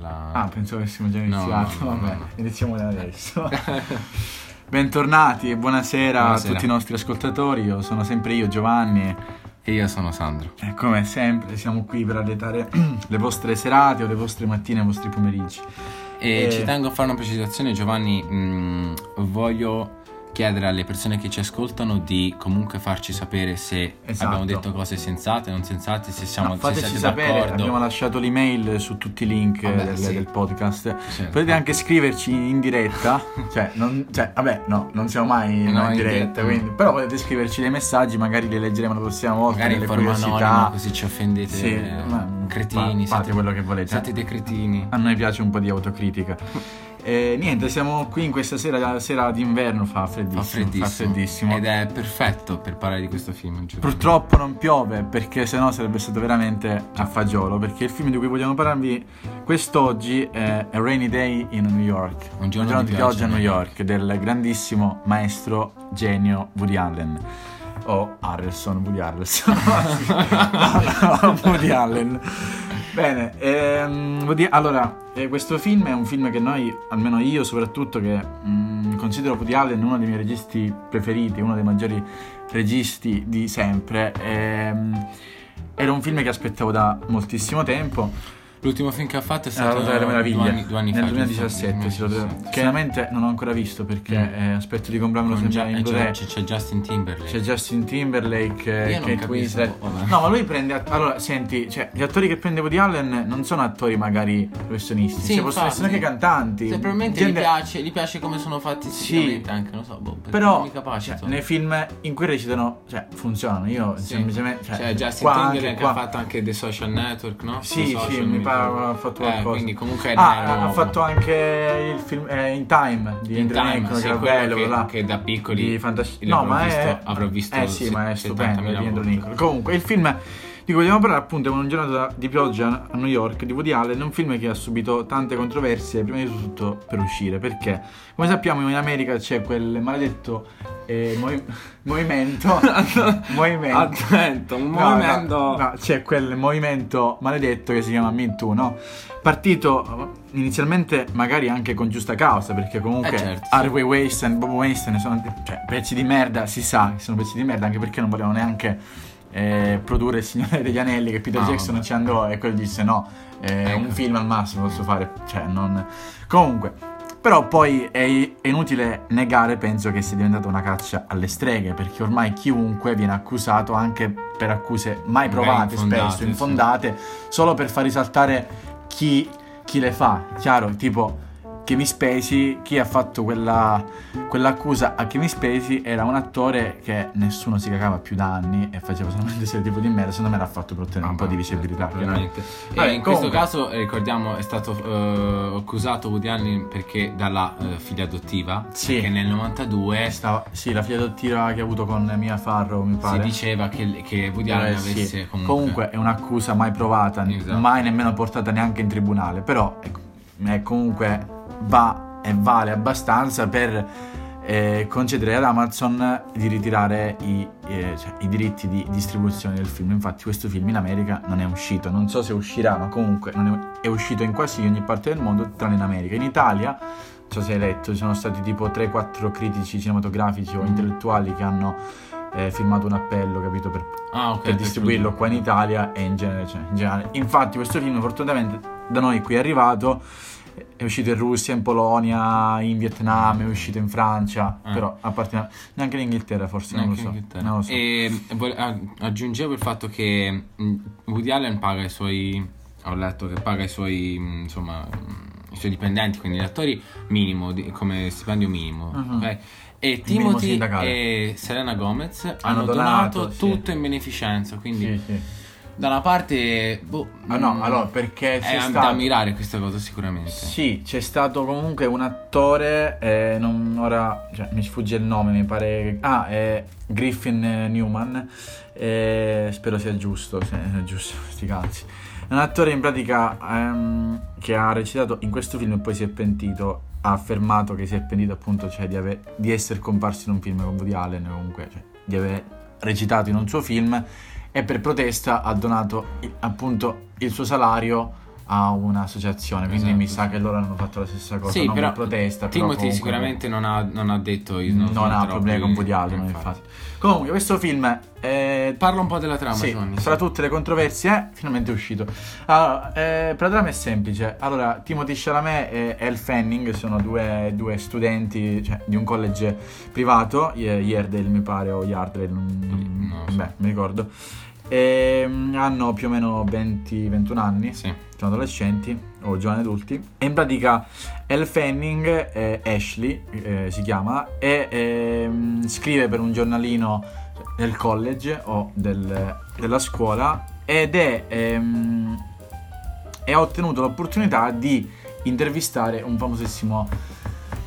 La... Ah, pensavo avessimo già iniziato. no, no, Vabbè, no. iniziamo da adesso. Bentornati e buonasera, Buonasera. a tutti i nostri ascoltatori. Io sono sempre io, Giovanni. E io sono Sandro. E come sempre siamo qui per alletare le vostre serate o le vostre mattine, i vostri pomeriggi. E Eh. ci tengo a fare una precisazione, Giovanni. mm, voglio chiedere alle persone che ci ascoltano di comunque farci sapere se Esatto. abbiamo detto cose sensate, non sensate, se siamo No, se fateci siete sapere, d'accordo. abbiamo lasciato l'email su tutti i link Vabbè, del, sì. del podcast. Sì. Potete anche scriverci in diretta, cioè, non, cioè, vabbè, no, non siamo mai No, in in diretta, diretta, quindi, però potete scriverci dei messaggi, magari li leggeremo la prossima volta, Magari in forma anonima, così ci offendete. Sì, eh, ma- cretini. fa- fate siete- quello che volete. Siete dei cretini. A noi piace un po' di autocritica. E niente, siamo qui in questa sera, sera d'inverno, fa freddissimo. Fa freddissimo. Fa freddissimo. Ed è perfetto per parlare di questo film. Purtroppo non piove perché sennò sarebbe stato veramente a fagiolo perché il film di cui vogliamo parlarvi quest'oggi è A Rainy Day in New York Un giorno di pioggia a New York del grandissimo maestro genio Woody Allen o Harrelson Woody Harrelson Woody Allen bene ehm, Woody- allora eh, questo film è un film che noi almeno io soprattutto che mm, considero Woody Allen uno dei miei registi preferiti uno dei maggiori registi di sempre. Ehm, era un film che aspettavo da moltissimo tempo. L'ultimo film che ha fatto è Era stato La Ruota delle Meraviglie due anni, due anni nel fa. 2017. giusto? sì, lo devo- 2017. Che veramente non ho ancora visto perché Mm. eh, aspetto di comprarmelo Con sempre in Blu-ray. c'è- c'è Justin Timberlake. C'è Justin Timberlake, eh, Io non Kate Winslet. vabbè. No, ma lui prende. att- Allora, senti, cioè, gli attori che prende Woody Allen non sono attori magari professionisti, Sì, cioè, possono essere anche cantanti. Se probabilmente Gente- gli piace, gli piace come sono fatti Sì. anche, non so, boh, Però capacito. cioè, nei film in cui recitano, cioè, funzionano. Io Sì. semplicemente. Cioè, Cioè, Justin qua Timberlake qua- ha fatto anche The Social Network, no? Sì, sì, mi ricordo. ha fatto Eh, qualcosa. quindi comunque Ah, ha fatto anche il film eh, In Time di In Andrew Time, Lincoln, sì, che bello, che, là. che da piccoli di l'avrò No, ma visto, è avrò visto Eh sì, ma è stupendo 70.000 di Andrew. Lincoln. Comunque, il film di cui vogliamo parlare appunto è una giornata di pioggia a New York di Woody Allen, un film che ha subito tante controversie, prima di tutto per uscire, perché come sappiamo in America c'è quel maledetto eh, movi- movimento movimento Attento, un No, movimento no, no, c'è quel movimento maledetto che si chiama Me Too, no? Partito inizialmente magari anche con giusta causa, perché comunque Eh, certo, sì. Harvey Weinstein, Bob Weinstein sono cioè, pezzi di merda, si sa che sono pezzi di merda, anche perché non volevano neanche eh, produrre Il Signore degli Anelli, che Peter Ah, Jackson vabbè. ci andò e quello disse no, eh, Ecco. un film al massimo posso fare, cioè non... Comunque... Però poi è, inutile negare, penso che sia diventata una caccia alle streghe, perché ormai chiunque viene accusato anche per accuse mai provate, infondate, spesso sì. infondate, solo per far risaltare chi, chi le fa. Chiaro, tipo Kevin Spacey, chi ha fatto quella, quell'accusa a Kevin Spacey era un attore che nessuno si cagava più da anni e faceva solamente serie tipo di merda, secondo me l'ha fatto per ottenere un po' di visibilità. Vabbè, e in questo comunque- caso eh, ricordiamo è stato eh, accusato Woody Allen perché dalla eh, figlia adottiva Sì. che nel 92 Stava- sì, la figlia adottiva che ha avuto con Mia Farrow, mi si pare. diceva che, che Woody Allen Eh, sì. avesse comunque, è un'accusa mai provata, Esatto. mai nemmeno portata neanche in tribunale, però ecco, è comunque va e vale abbastanza per eh, concedere ad Amazon di ritirare i, eh, cioè, i diritti di distribuzione del film. Infatti questo film in America non è uscito, non so se uscirà, ma comunque è, è uscito in quasi ogni parte del mondo, tranne in America. In Italia, non so se hai letto, ci sono stati tipo 3-4 critici cinematografici o Mm. intellettuali che hanno eh, firmato un appello, capito, per ah, ok, per distribuirlo qua in Italia e in genere, cioè, in generale. Infatti questo film fortunatamente da noi qui è arrivato, è uscito in Russia, in Polonia, in Vietnam, è uscito in Francia, Ah. però a parte neanche in Inghilterra forse, non lo so. Non lo so. E aggiungevo il fatto che mh, Woody Allen paga i suoi. Ho letto che paga i suoi. mh, insomma. mh, i suoi dipendenti, quindi gli attori minimo, come stipendio minimo. Mhm. ok? E Timothy e Selena Gomez hanno, Hanno donato, donato, sì. tutto in beneficenza. Quindi, Sì, sì. Da una parte, boh, Ah, no, mh, allora perché è c'è da stato... ammirare questa cosa, sicuramente. Sì, c'è stato comunque un attore, eh, non, ora cioè, mi sfugge il nome, mi pare... Ah, è Griffin Newman, eh, spero sia giusto, se è giusto, sti cazzi. È un attore in pratica ehm, che ha recitato in questo film e poi si è pentito, ha affermato che si è pentito appunto cioè, di, aver- di essere comparso in un film con Woody Allen, comunque cioè, di aver recitato in un suo film e per protesta ha donato appunto il suo salario a un'associazione, quindi Esatto, mi sa che loro hanno fatto la stessa cosa, Sì, non però per protesta, Timothy comunque- sicuramente non ha, non ha detto io non, sono ha problemi con Woody Allen, infatti. Comunque, questo film è Parla un po' della trama, sì, Johnny. fra tutte le controversie, è finalmente uscito. Allora, eh, per la trama è semplice. Allora, Timothy Chalamet e Elle Fanning sono due, due studenti cioè, di un college privato, Y- Yardale mi pare, o Yardale, non, Non lo so. beh, mi ricordo. E, mm, hanno più o meno 20-21 anni, Sì. sono adolescenti o giovani adulti. E in pratica Elle Fanning, eh, Ashley eh, si chiama, e ehm, scrive per un giornalino del college o del- della scuola ed è, ehm, ha ottenuto l'opportunità di intervistare un famosissimo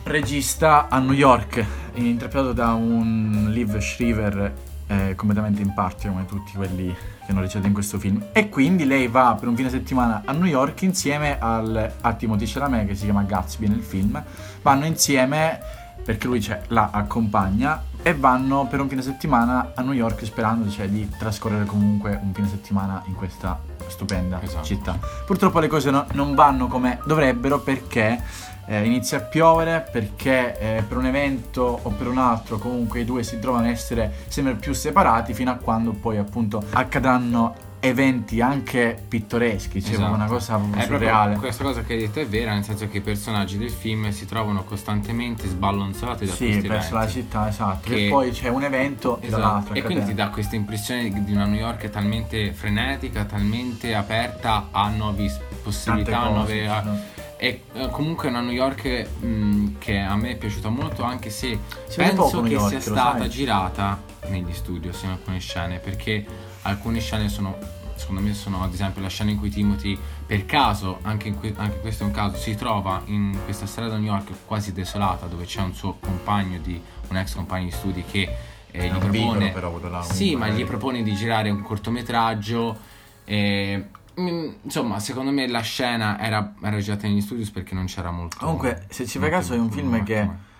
regista a New York, interpretato da un Liv Shriver eh, completamente in parte come tutti quelli che hanno recitato in questo film. E quindi lei va per un fine settimana a New York insieme al, a Timothy Chalamet che si chiama Gatsby nel film. Vanno insieme perché lui cioè, la accompagna e vanno per un fine settimana a New York sperando cioè, di trascorrere comunque un fine settimana in questa stupenda Esatto. città. Purtroppo le cose no- non vanno come dovrebbero perché eh, inizia a piovere, perché eh, per un evento o per un altro comunque i due si trovano a essere sempre più separati fino a quando poi appunto accadranno eventi anche pittoreschi, cioè Esatto. una cosa È surreale. questa cosa che hai detto è vera, nel senso che i personaggi del film si trovano costantemente sballonzati da Sì, questi verso la eventi. città, esatto. Che- E poi c'è un evento e Esatto. dall'altro. E quindi ti dà questa impressione di una New York talmente frenetica, talmente aperta a nuove possibilità, a nuove... no? E eh, comunque è una New York mh, che a me è piaciuta molto, anche se Si penso che York, sia stata girata negli studios in alcune scene, perché alcune scene sono, secondo me, sono ad esempio la scena in cui Timothy, per caso, anche, que- anche questo è un caso, si trova in questa strada New York quasi desolata, dove c'è un suo compagno di, un ex compagno di studi che eh, gli propone però, là, sì, comunque, ma gli eh. propone di girare un cortometraggio. E, mm, insomma, secondo me la scena era, era girata negli studios perché non c'era molto. Comunque, se ci fai caso, è un film macchina. che-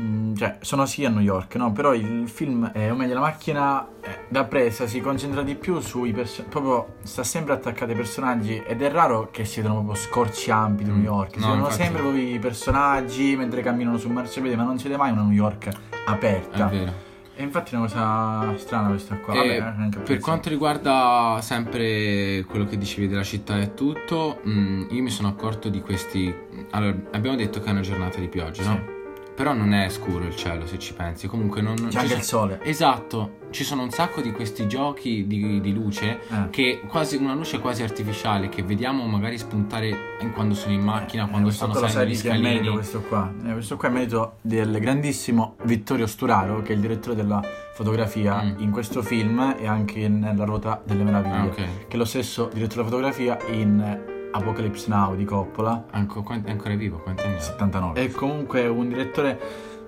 Mm, cioè, sono sì a New York, no? Però il film, eh, o meglio, la macchina eh, da presa si concentra di più sui personaggi. Proprio sta sempre attaccata ai personaggi. Ed è raro che si vedono proprio scorci ampi di New Mm, York. Si no, vedono infatti- sempre proprio i personaggi mentre camminano sul marciapiede, ma non si vede mai una New York È aperta. vero. E infatti è una cosa strana questa qua. Vabbè, E anche per quanto riguarda sempre quello che dicevi della città e tutto, mm, io mi sono accorto di questi. Allora, abbiamo detto che è una giornata di pioggia, Sì. no? Però non è scuro il cielo, se ci pensi. Comunque non. C'è anche sono- il sole. Esatto, ci sono un sacco di questi giochi di, di luce Eh. che quasi una luce quasi artificiale che vediamo magari spuntare in- quando sono in macchina, quando Eh, stanno questo lo salendo gli è merito scalini. questo qua. Eh, questo qua è merito del grandissimo Vittorio Sturaro, che è il direttore della fotografia Mm. in questo film e anche nella Ruota delle Meraviglie. Ah, ok. Che è lo stesso direttore della fotografia in Apocalypse Now di Coppola, Anco- è ancora vivo, quanti anni ha? 79. È comunque un direttore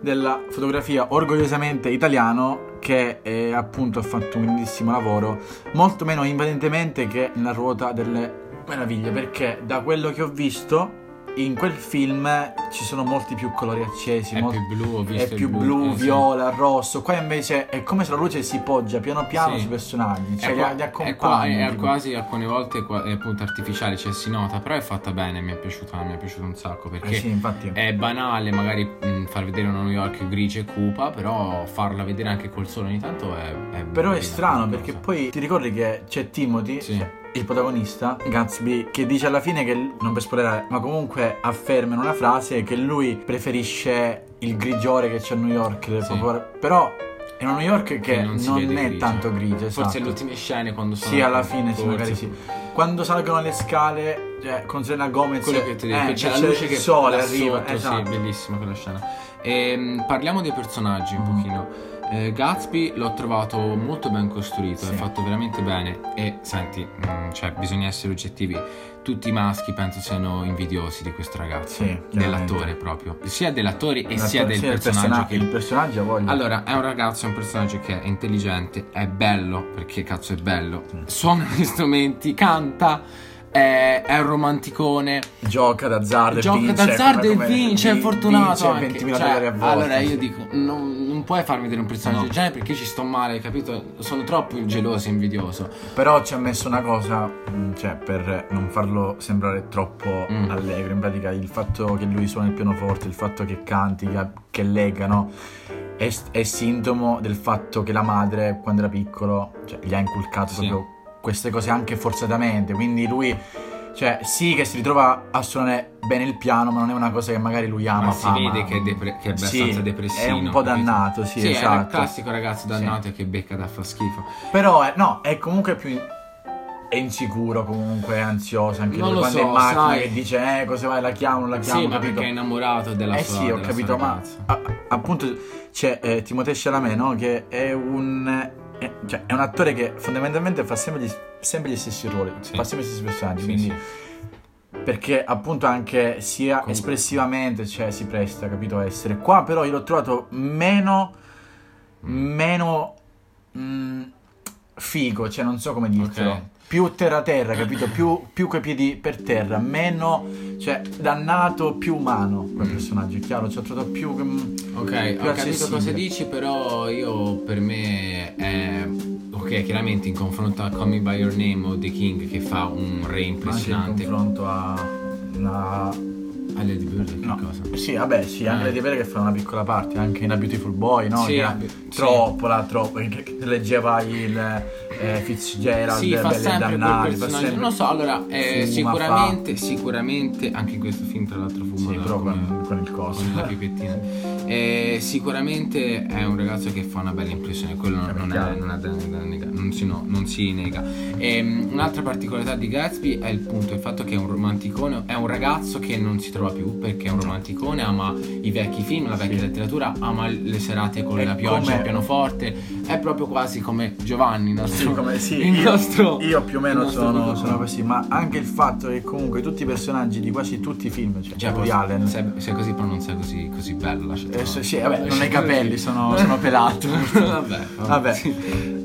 della fotografia orgogliosamente italiano che eh, appunto ha fatto un grandissimo lavoro, molto meno invadentemente che nella Ruota delle Meraviglie, perché da quello che ho visto in quel film ci sono molti più colori accesi, È molti- più blu, è più blu, eh, sì. viola, rosso. Qua invece è come se la luce si poggia piano piano Sì. sui personaggi, cioè è, li, qua- li è, qua- accompagna. è quasi alcune volte è appunto artificiale, cioè si nota, però è fatta bene, mi è piaciuta, mi è piaciuto un sacco Eh perché sì, infatti. è banale magari mh, far vedere una New York grigia e cupa, però farla vedere anche col sole ogni tanto è... è Però è strano perché poi ti ricordi che c'è Timothy, Sì. cioè, il protagonista, Gatsby, che dice alla fine che, non per spoilerare, ma comunque afferma in una frase che lui preferisce il grigiore che c'è a New York. Sì. proprio- Però è una New York che, non, vede è grigia. tanto grigia, esatto. Forse le ultime scene quando sono... Sì, alla fine sì, magari sì. Quando salgono le scale, cioè, con Selena Gomez, Quello che ti dico, eh, c'è che la luce il che sole da arriva, sotto, esatto. sì, bellissima quella scena. Ehm, parliamo dei personaggi un Mm. pochino. Eh, Gatsby l'ho trovato molto ben costruito, Sì. è fatto veramente bene e senti, mm, cioè bisogna essere oggettivi. Tutti i maschi penso siano invidiosi di questo ragazzo, Sì, dell'attore proprio, sia dell'attore e sia del sì, personaggio persona- che Il personaggio ha voglia. allora, è un ragazzo, è un personaggio che è intelligente, è bello, perché cazzo è bello, suona gli strumenti, canta, è, è un romanticone. Gioca d'azzardo e Gioca vince. d'azzardo come- e vince, è fortunato vince anche. 20.000 Cioè, dollari a volta. allora io dico, non, non puoi farmi vedere un personaggio No. del genere perché io ci sto male, capito? Sono troppo geloso e invidioso. Però ci ha messo una cosa, mh, cioè per non farlo sembrare troppo Mm. allegro, in pratica il fatto che lui suona il pianoforte, il fatto che canti, che, che legga, no? È, è sintomo del fatto che la madre, quando era piccolo, cioè, gli ha inculcato Sì. proprio queste cose anche forzatamente, quindi lui... Cioè, sì che si ritrova a suonare bene il piano, ma non è una cosa che magari lui ama. Ma si ama. vede che è, depre- che è Sì, abbastanza depressivo. è un po' dannato, sì, è il esatto. classico ragazzo dannato che becca da fa schifo. Però è, no, è comunque più. È insicuro comunque, è ansioso anche Non lui quando so, è in macchina sai. che dice eh cosa vai la chiamo, non la chiamo, Sì, ma capito? perché è innamorato della eh sua sì, ho capito, ma a- appunto c'è eh, Timothée Chalamet, no? Che è un è, cioè, è un attore che fondamentalmente fa sempre gli, sempre gli stessi ruoli, Sì. fa sempre gli stessi personaggi, Sì, quindi sì. perché appunto anche sia Comunque- espressivamente cioè, si presta, capito, a essere. Qua però io l'ho trovato meno meno mm, figo, cioè non so come dirtelo. Ok. Più terra terra, capito? Più, più coi piedi per terra, meno cioè dannato, più umano quel Mm. personaggio, è chiaro, ci ho trovato più mm, Ok, più ho capito cosa dici, però io per me è ok, chiaramente in confronto a Call Me By Your Name o The King che fa un re anche in impressionante. confronto a una A Lady Bird No. cosa? Sì, vabbè, sì, anche Eh. di Pere che fa una piccola parte, anche in A Beautiful Boy, no? Sì, che era troppo, la troppo, che, leggeva il eh, Fitzgerald, Sì, fa e sempre quel Dannati, fa personaggio. sempre- Non so, allora, eh, sicuramente, sicuramente, anche in questo film tra l'altro fuma Sì, però con, con il coso. con la pipettina. Eh, sicuramente è un ragazzo che fa una bella impressione, quello non, non è, non è negare, non si, no, non si nega. Ehm, un'altra particolarità di Gatsby è il punto, il fatto che è un romanticone, è un ragazzo che non si trova più perché è un romanticone, ama i vecchi film, la vecchia Sì. letteratura, ama le serate con È la pioggia, come- il pianoforte, è proprio quasi come Giovanni, il nostro, Sì, come- sì, il io, nostro- io più o meno sono, sono così, ma anche il fatto che comunque tutti i personaggi di quasi tutti i film, cioè, Cioè, posso- Allen, sei, sei così, però non sei così, così bello. lasciatelo. eh, sì, vabbè, non Lasciatelo hai capelli, sono, sono pelato. vabbè, Vabbè. sì.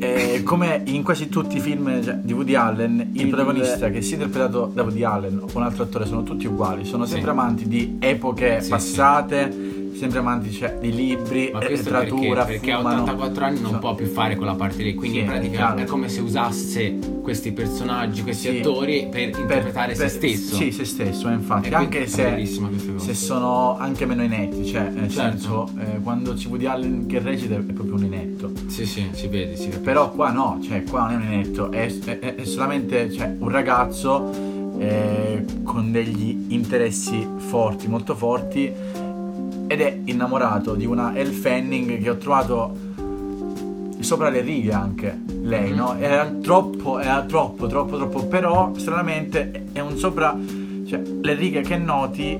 Eh, come in quasi tutti i film cioè, di Woody Allen, il Il- protagonista che sia interpretato da Woody Allen o un altro attore sono tutti uguali, sono Sì. sempre amanti di epoche Sì, passate, sempre amanti cioè, di libri, Ma letteratura, perché, perché a fumano. 84 anni non So- può più fare quella parte lì, quindi Sì, in pratica chiaro. è come se usasse questi personaggi, questi Sì. attori per Per- interpretare per- se stesso. Sì, se stesso, eh, infatti, E anche se, se sono anche meno inetti, cioè nel Certo. senso eh, quando c'è Woody Allen che recita è proprio un inetto. Sì, sì, si vede, si capisce. Però qua no, cioè qua non è un inetto, è, è- è solamente cioè, un ragazzo eh, con degli interessi forti, molto forti, ed è innamorato di una Elle Fanning che ho trovato sopra le righe anche lei, no? Mm. Era troppo, era troppo, troppo, troppo, però stranamente è un sopra, cioè le righe che noti,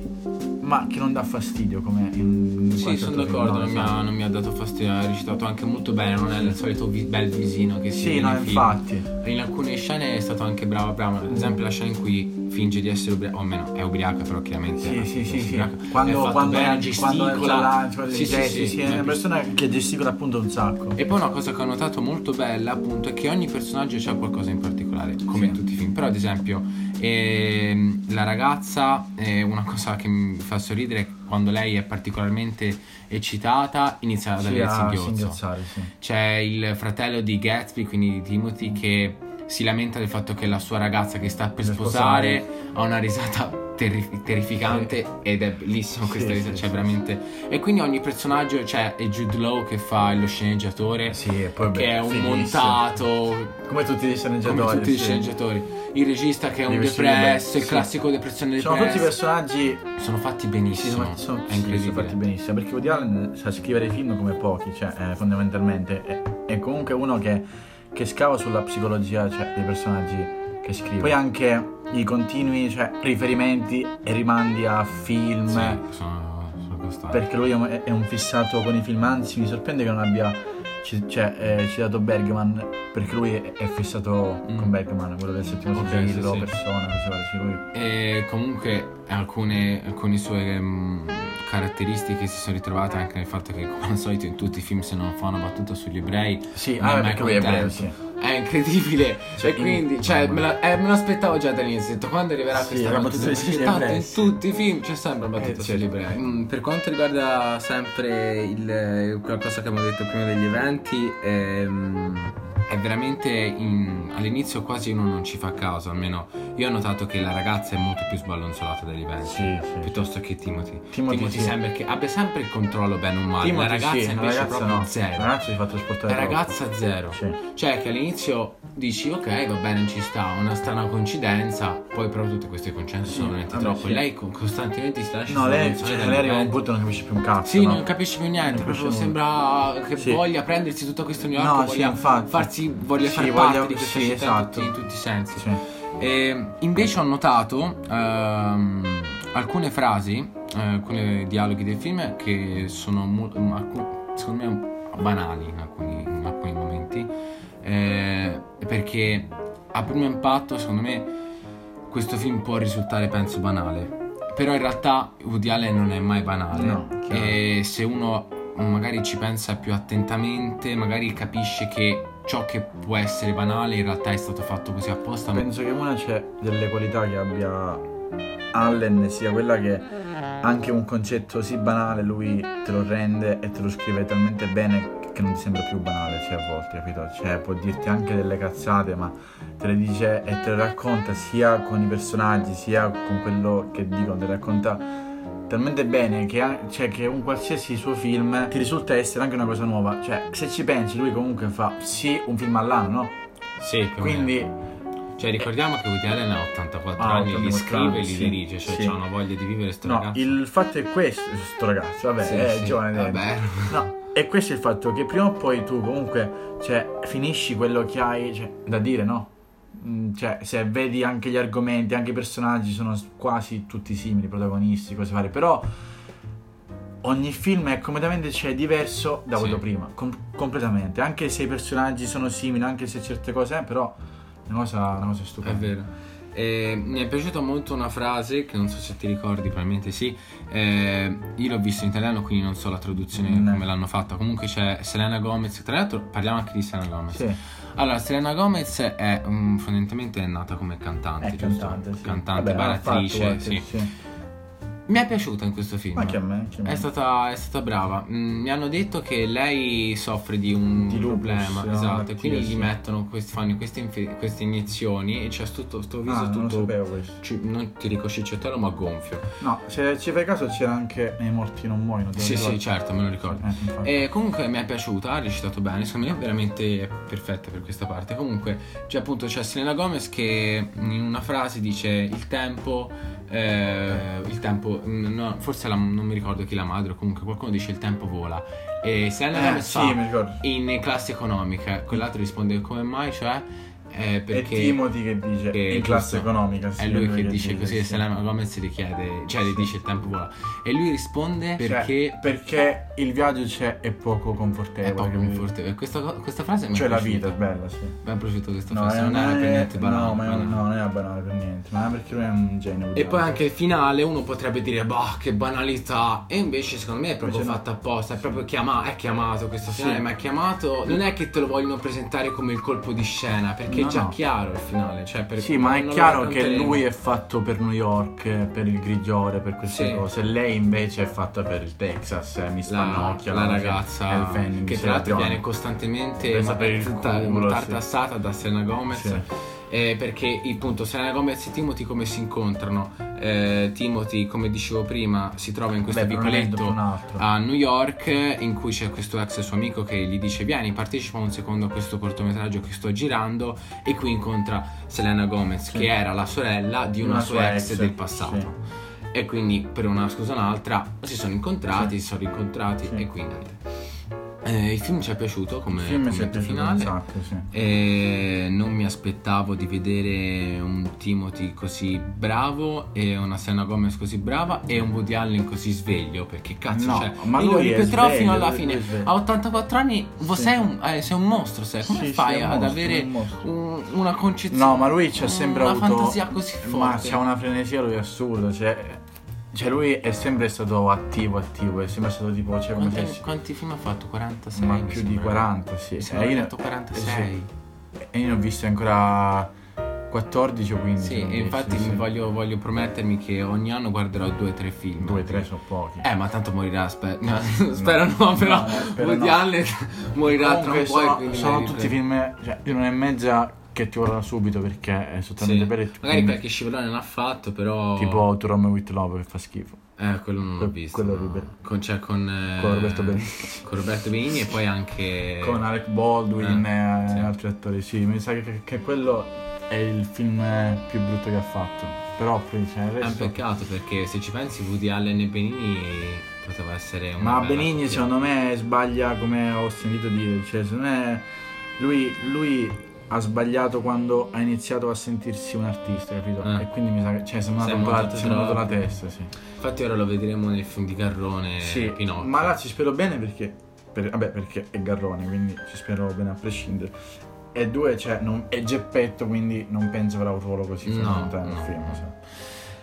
ma che non dà fastidio come in Sì, sono d'accordo, no? non, mi ha, non mi ha dato fastidio, ha recitato anche molto bene, non è il solito vi- bel visino che si Sì, no, infatti. In alcune scene è stato anche bravo, bravo. Ad esempio la scena in cui finge di essere ubriaca, o meno, è ubriaca però chiaramente. Sì, è- sì, è sì, sì. Quando, quando, bene, quando gesticola. c'è la- c'è Sì, sì, sì, sì, è una persona che gesticola appunto un sacco. E poi una cosa che ho notato molto bella appunto è che ogni personaggio ha qualcosa in particolare, come in tutti i film. Però ad esempio ehm, la ragazza, è una cosa che mi fa sorridere è quando lei è particolarmente eccitata inizia ad avere il a singhiozzo. C'è il fratello di Gatsby, quindi di Timothy, che si lamenta del fatto che la sua ragazza che sta per sposare ha una risata terri- terrificante ed è bellissimo Sì, questa sì, risata, sì, cioè sì. veramente... E quindi ogni personaggio c'è e Jude Law che fa lo sceneggiatore, Sì, e poi che beh, è un fighissimo. montato Come tutti gli sceneggiatori. come tutti gli sì. sceneggiatori, il regista che è un Devi depresso, il sì. classico depressione Sono depresso. tutti personaggi Sono fatti Sì, benissimo, sono, sono, è sì, incredibile. sono fatti benissimo perché Woody Allen sa scrivere film come pochi, cioè eh, fondamentalmente è, è comunque uno che, che scava sulla psicologia cioè, dei personaggi che scrive. Poi anche i continui cioè, riferimenti e rimandi a film, Sì, sono, sono costanti. perché lui è un, è un fissato con i film, anzi mi sorprende che non abbia ci- cioè, eh, citato Bergman, perché lui è, fissato Mm. con Bergman, quello del settimo Ok, sigillo, sì, sì. persona, lui E comunque alcune, alcune sue mm, caratteristiche si sono ritrovate anche nel fatto che come al solito in tutti i film se non fa una battuta sugli ebrei Sì, non ah, è mai contento. sì. è incredibile. Cioè, e quindi, in- cioè, me, la- eh, me lo aspettavo già dall'inizio. Quando arriverà Sì, questa battuta? sui Perché tanto in ebrei, tutti i film c'è sempre la battuta Eh, sugli certo. ebrei. Mm, per quanto riguarda sempre il, qualcosa che abbiamo detto prima degli eventi, ehm, è veramente in- all'inizio quasi uno non ci fa caso. Almeno io ho notato che la ragazza è molto più sballonzolata dagli eventi. Sì, sì. Piuttosto che Timothy. Timothy sì. sembra che abbia sempre il controllo bene o male. Timothy, la ragazza sì, la invece ragazza proprio no. zero. La ragazza si fa trasportare La troppo. ragazza zero. Sì. Cioè che all'inizio dici ok va bene ci sta, una strana coincidenza, poi però tutte queste coincidenze Sì, sono veramente troppo. sì. Lei co- costantemente si lascia No, lei, cioè, lei arriva a un punto e non capisce più un cazzo. Sì, no? non capisci più niente, Non proprio capisce sembra che Sì. voglia prendersi tutto questo New York, No, sì, voglia infatti. Farsi, voglia Sì, far voglia- parte di questa sì, città esatto. in, tutti, in tutti i sensi. Sì. E invece ho notato ehm, alcune frasi, eh, alcuni dialoghi del film che sono mo- secondo me banali in alcuni, in alcuni momenti, eh, perché a primo impatto secondo me questo film può risultare penso banale. Però in realtà Woody Allen non è mai banale No, e se uno magari ci pensa più attentamente, magari capisce che ciò che può essere banale in realtà è stato fatto così apposta. Penso che una c'è delle qualità che abbia Allen sia quella che anche un concetto così banale lui te lo rende e te lo scrive talmente bene che non ti sembra più banale cioè, a volte, capito? Cioè può dirti anche delle cazzate ma te le dice e te le racconta sia con i personaggi sia con quello che dicono, te le racconta talmente bene che, cioè, che un qualsiasi suo film ti risulta essere anche una cosa nuova. Cioè, se ci pensi, lui comunque fa sì un film all'anno, no? Sì, o meno. Quindi Cioè, ricordiamo che Woody Allen ha 84 Ah, anni, li 84 scrive e anni, li sì. dirige, cioè Sì. ha una voglia di vivere sto No, ragazzo. il fatto è questo, sto ragazzo, vabbè, Sì, è sì, giovane vabbè. No, e questo è il fatto che prima o poi tu comunque, cioè, finisci quello che hai cioè, da dire, no? Mm, Cioè, se vedi anche gli argomenti, anche i personaggi sono quasi tutti simili, protagonisti, cose varie, però ogni film è completamente cioè, diverso da Sì. quello prima, com- completamente, anche se i personaggi sono simili, anche se certe cose, eh, però è una cosa, una cosa È stupenda. vero. E mi è piaciuta molto una frase che non so se ti ricordi, probabilmente sì. Eh, io l'ho visto in italiano, quindi non so la traduzione No. come l'hanno fatta. Comunque c'è Selena Gomez. Tra l'altro parliamo anche di Selena Gomez. Sì. Allora, Selena Gomez è um, fondamentalmente è nata come cantante. È giusto? cantante, sì. Cantante, Vabbè, ha fatto sì. sì. Mi è piaciuta in questo film. Anche a me, anche a me. È stata, è stata brava. Mm, mi hanno detto che lei soffre di un Di lupus, problema, no, esatto, e quindi gli sì. mettono questi, fanno queste, infe- queste iniezioni e c'è tutto sto viso Ah, non lo tutto sapevo questo. ci- non ti dico cicciottello ma gonfio. No, se ci fai caso c'era anche nei morti non muoiono. Sì, sì, ricordi? certo, me lo ricordo. Eh. E comunque mi è piaciuta, ha recitato bene, secondo me è veramente perfetta per questa parte. Comunque, c'è appunto c'è Selena Gomez che in una frase dice il tempo, eh, il tempo, mm, no, forse la- non mi ricordo chi la madre comunque qualcuno dice il tempo vola. E Selena Eh, sì, fa ricordo. in classe economica, quell'altro risponde come mai, cioè È perché... Timothy che dice che in classe economica. sì, È lui che dice così e sì. Selena Gomez gli chiede, cioè gli dice il tempo vola. E lui risponde Cioè, perché perché il viaggio c'è è poco confortevole. è poco confortevole. Questa, questa frase mi è Cioè la vita è bella, sì. È piaciuta questa No, frase, è- non era per niente banale. No, ma è, banale. no, non era banale per niente. Ma è perché lui è un genio. E poi anche il finale uno potrebbe dire bah che banalità e invece secondo me è proprio Invece no. fatto apposta, è proprio chiama- è chiamato questo finale, Sì. ma è chiamato non è che te lo vogliono presentare come il colpo di scena perché No, è già no. chiaro il finale, cioè Sì, ma è chiaro che lui è fatto per New York, per il grigiore, per queste Sì. cose. Lei invece è fatta per il Texas, eh, mi la, spannocchia. la no? ragazza Elle Fanning, che tra l'altro viene costantemente Presa per il maltrattata- culo, sì. tartassata da Selena Gomez Sì. Eh, perché appunto Selena Gomez e Timothy come si incontrano Eh, Timothy come dicevo prima si trova in questo Beh, vicoletto a New York in cui c'è questo ex suo amico che gli dice vieni partecipa un secondo a questo cortometraggio che sto girando e qui incontra Selena Gomez Sì. che era la sorella di una, Una sua ex, ex, del passato e quindi per una scusa o un'altra si sono incontrati, Sì. si sono rincontrati Sì. e quindi. Eh, il film ci è piaciuto come Il film è finale sacco, sì. e non mi aspettavo di vedere un Timothy così bravo e una Selena Gomez così brava e un Woody Allen così sveglio perché cazzo No, cioè ma io lo lui è ripeterò sveglio, fino alla fine a 84 anni Sì. sei, un, eh, sei un mostro sei. come Sì, fai ad mostro, avere un una concezione No, ma lui c'ha sempre una avuto fantasia così forte Ma c'ha una frenesia lui assurda, cioè cioè lui è sempre stato attivo, attivo, è sempre stato tipo, cioè quanti, se quanti film ha fatto? 46 ma più di sembra. 40, sì. Mi Eh, sembra io- che ha fatto 46 eh, sì. e io ne ho viste ancora 14 o 15. Sì, e infatti sì, sì. voglio, voglio promettermi che ogni anno guarderò due o tre film. Due, tre sono pochi. Eh, ma tanto morirà, spe- no, spero no, però No, eh, Woody no. Morirà tra Comunque un po' sono, sono tutti film, cioè, di un'ora e mezza che ti vorranno subito perché è Sì. totalmente bello. e Magari quindi- qualche scivolone l'ha fatto, però... Tipo To Rome with Love che fa schifo. Eh, quello non l'ho Que- visto. quello no. orribile. Con, cioè, con, eh, Con Roberto Benigni. Con Roberto Benigni e poi anche... Con Alec Baldwin Eh, e sì. altri attori, sì. Mi sa che, che quello è il film più brutto che ha fatto. Però poi cioè, il È un resto... peccato perché se ci pensi Woody Allen e Benigni poteva essere una Ma Benigni secondo me sbaglia come ho sentito dire, cioè secondo me lui, lui ha sbagliato quando ha iniziato a sentirsi un artista, capito? Eh. E quindi mi sa che cioè, si è Si è montato un po' la, troppo. testa, sì. Infatti ora lo vedremo nel film di Garrone Sì, Pinocchio. ma là ci spero bene perché, per- vabbè, perché è Garrone, quindi ci spero bene a prescindere. E due, cioè, non- è Geppetto, quindi non penso avrà un ruolo così No, fondamentale nel no, film. no. sì.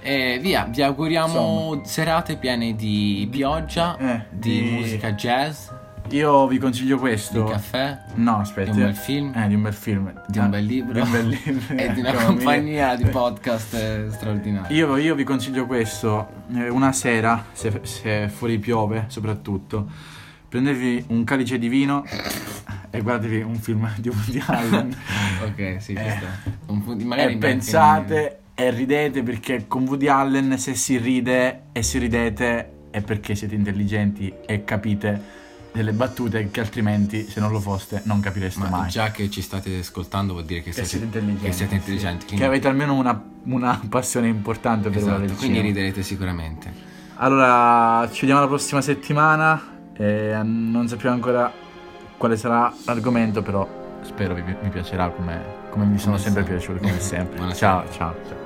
E via, vi auguriamo serate piene di pioggia, Eh, di, di- musica jazz, Io vi consiglio di questo. caffè, No, aspetta. di un bel film, Eh, di un bel film. di un bel libro, Di un bel libro. e di una compagnia di podcast eh, straordinari. Io, io vi consiglio questo, eh, una sera, se, se fuori piove soprattutto, prendetevi un calice di vino e guardatevi un film di Woody Allen ok, sì, Eh. Un pu- magari e pensate e ridete perché con Woody Allen se si ride e si ridete è perché siete intelligenti e capite delle battute che altrimenti se non lo foste non capireste Ma mai. già che ci state ascoltando vuol dire che, Che siete, intelligenti. che siete intelligenti, Che quindi, avete almeno una, una passione importante per esatto, il quindi cinema. riderete sicuramente. Allora, ci vediamo la prossima settimana. E non sappiamo ancora quale sarà l'argomento, però spero vi, vi piacerà come, come mi sono sempre piaciuto, come sempre. Ciao, ciao. ciao.